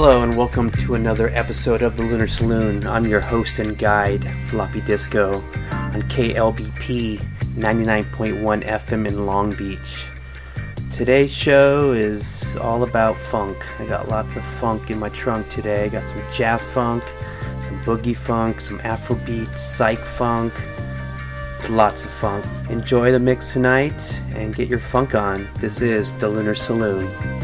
Hello and welcome to another episode of the Lunar Saloon. I'm your host and guide, Floppy Disco, on KLBP 99.1 FM in Long Beach. Today's show is all about funk. I got lots of funk in my trunk today. I got some jazz funk, some boogie funk, some Afrobeat, psych funk, lots of funk. Enjoy the mix tonight and get your funk on. This is the Lunar Saloon.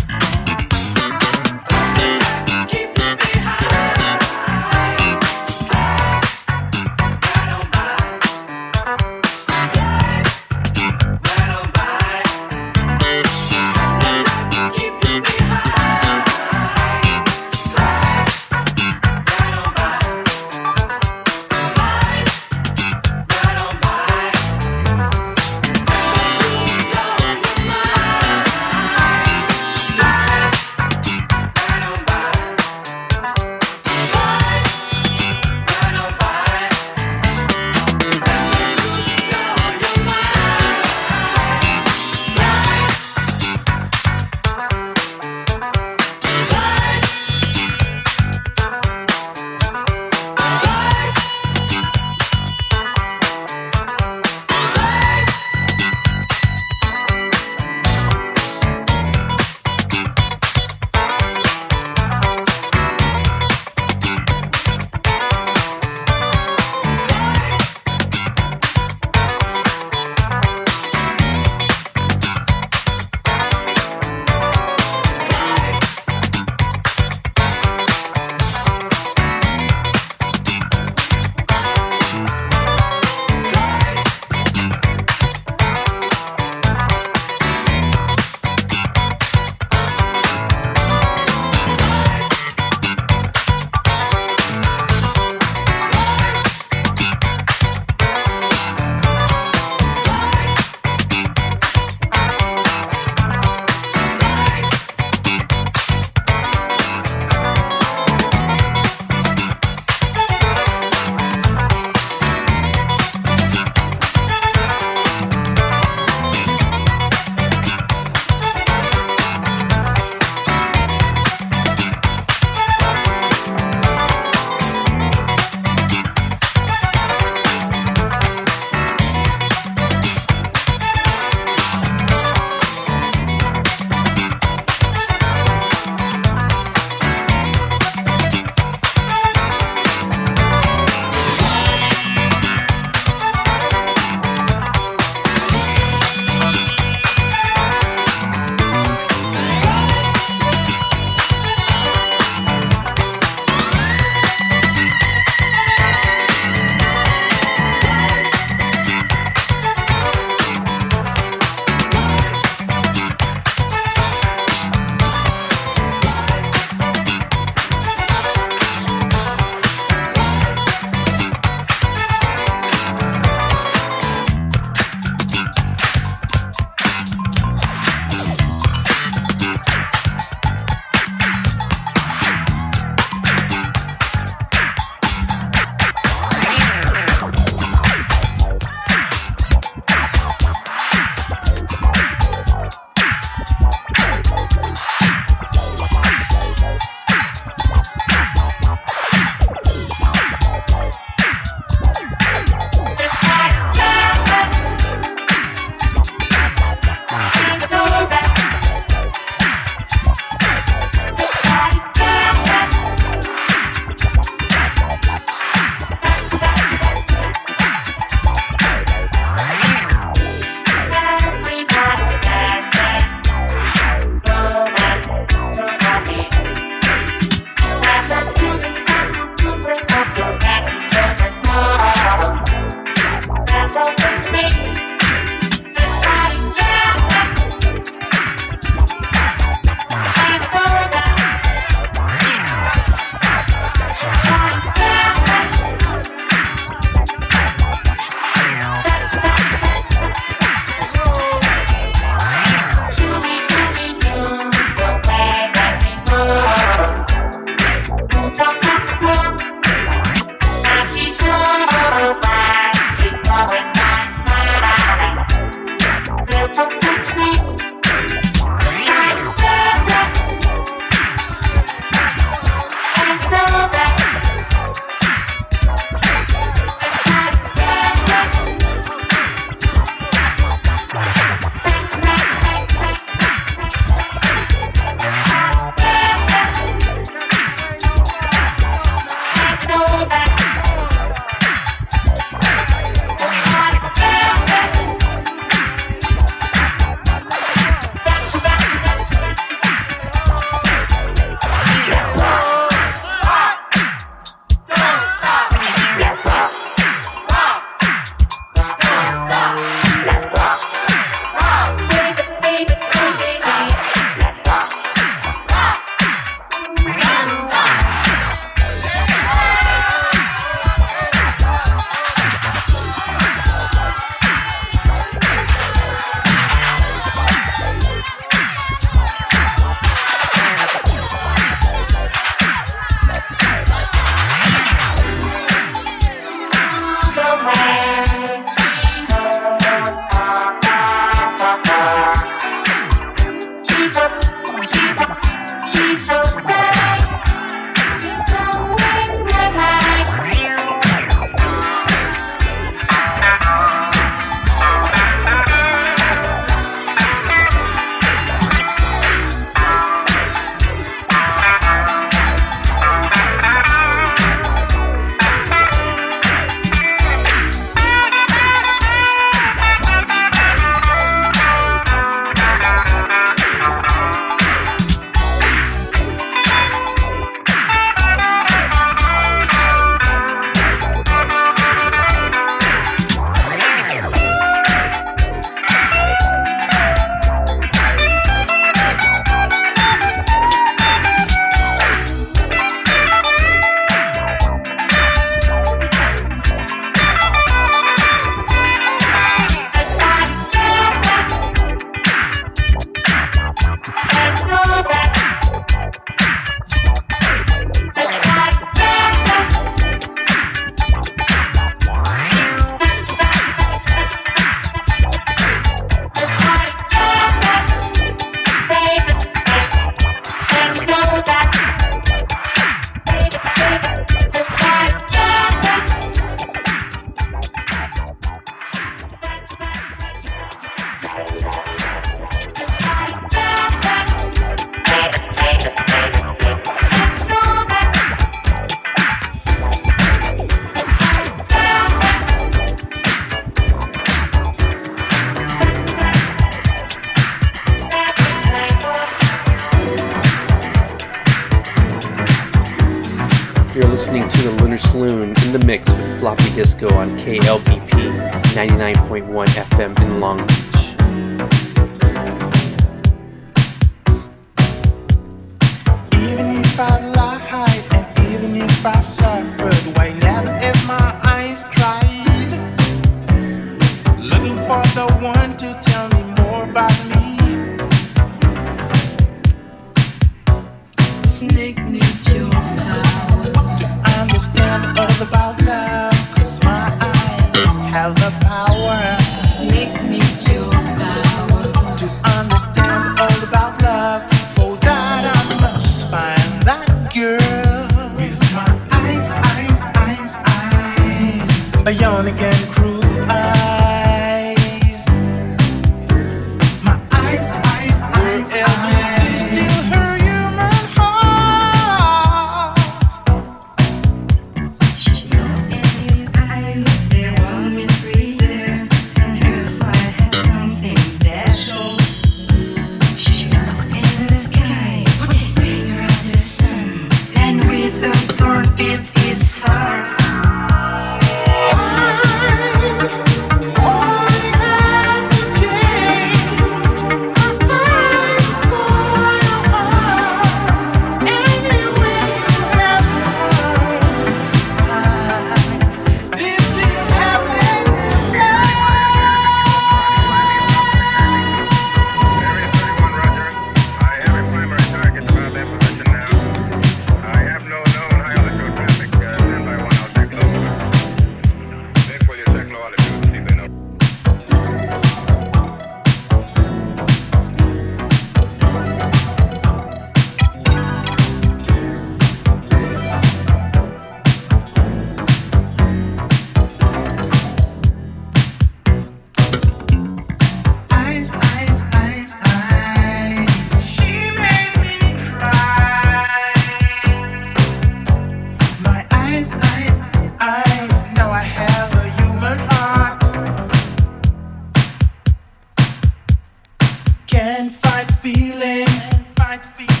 Fight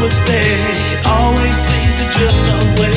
would stay. It always seemed to drift away,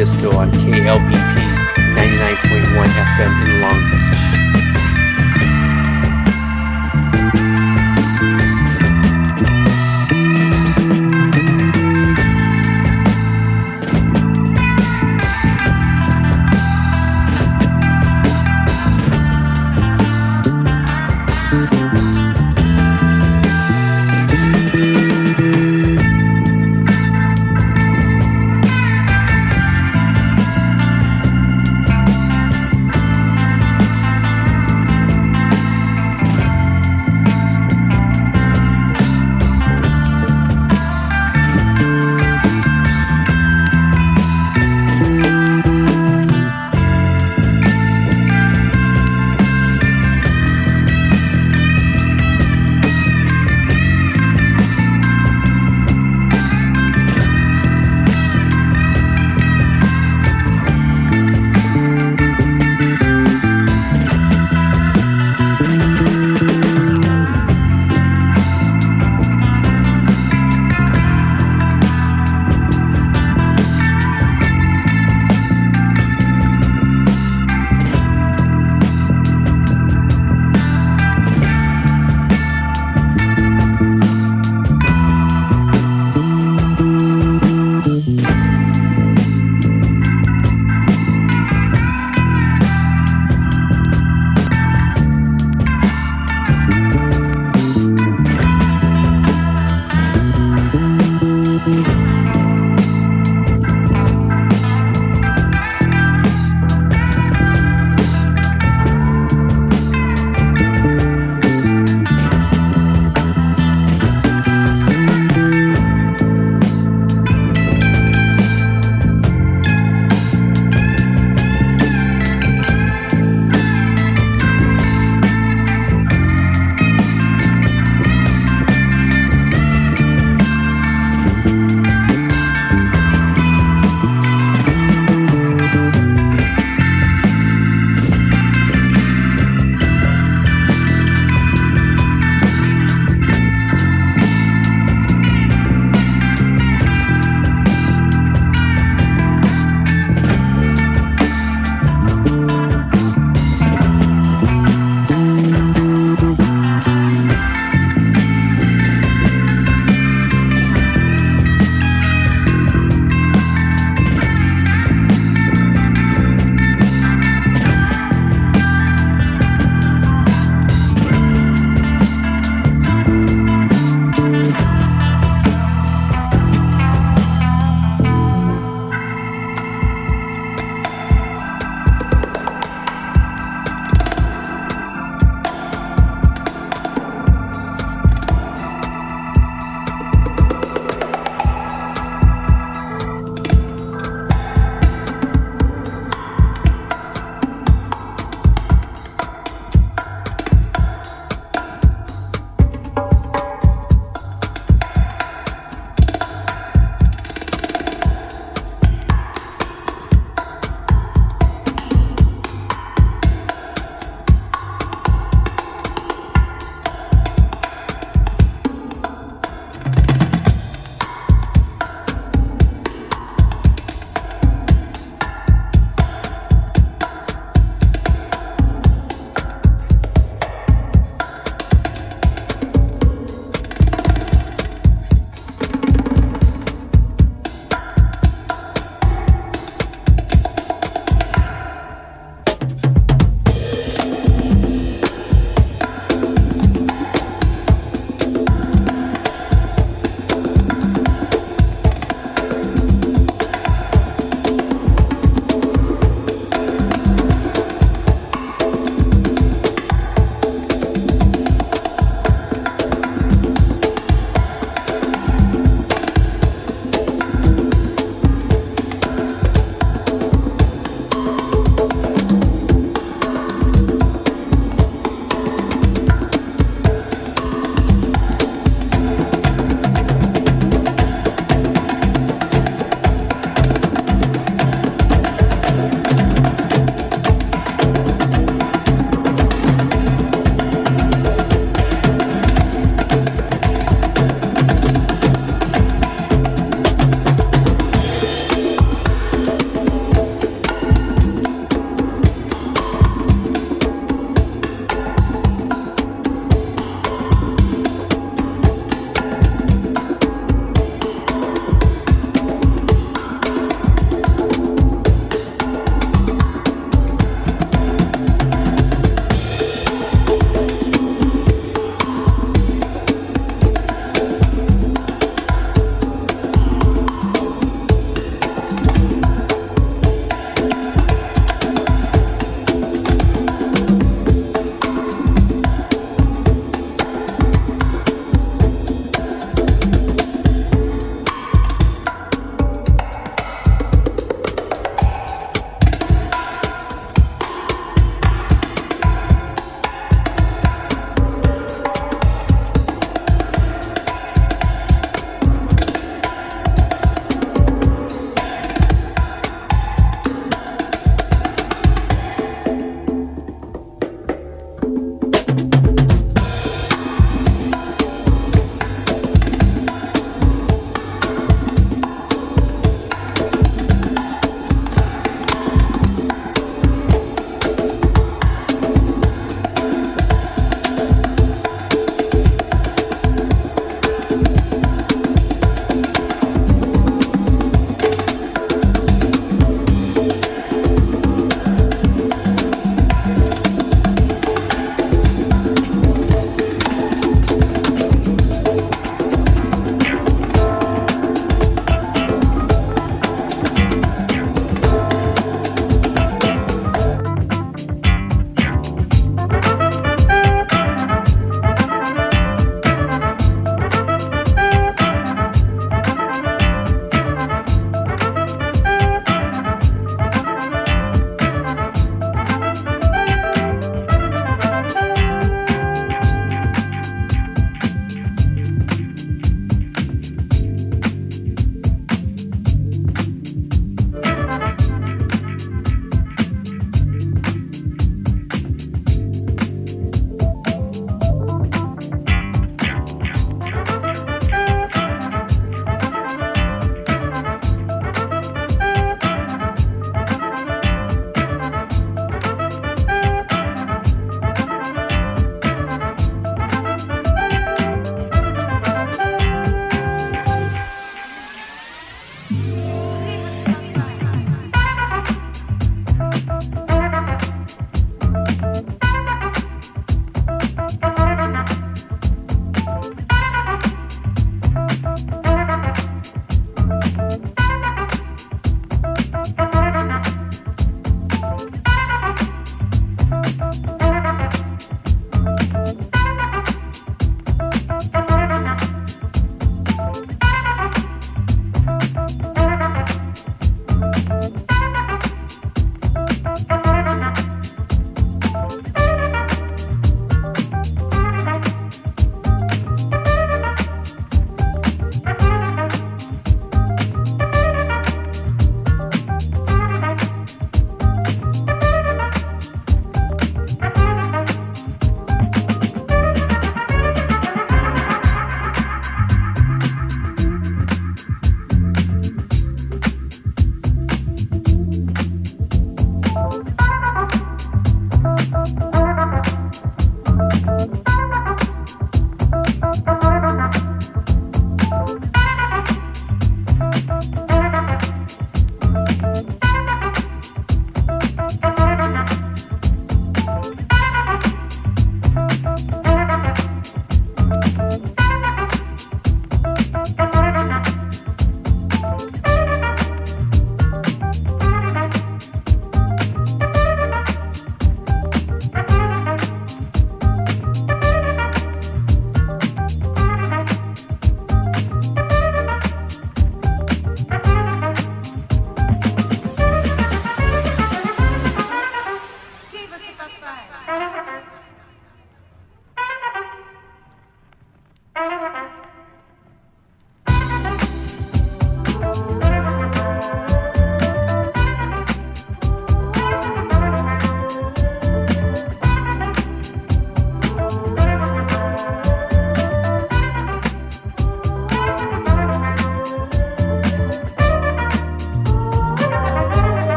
with Floppy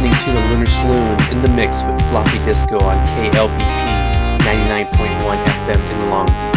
listening to the Lunar Saloon in the mix with Floppy Disco on KLBP 99.1 FM in Long Beach.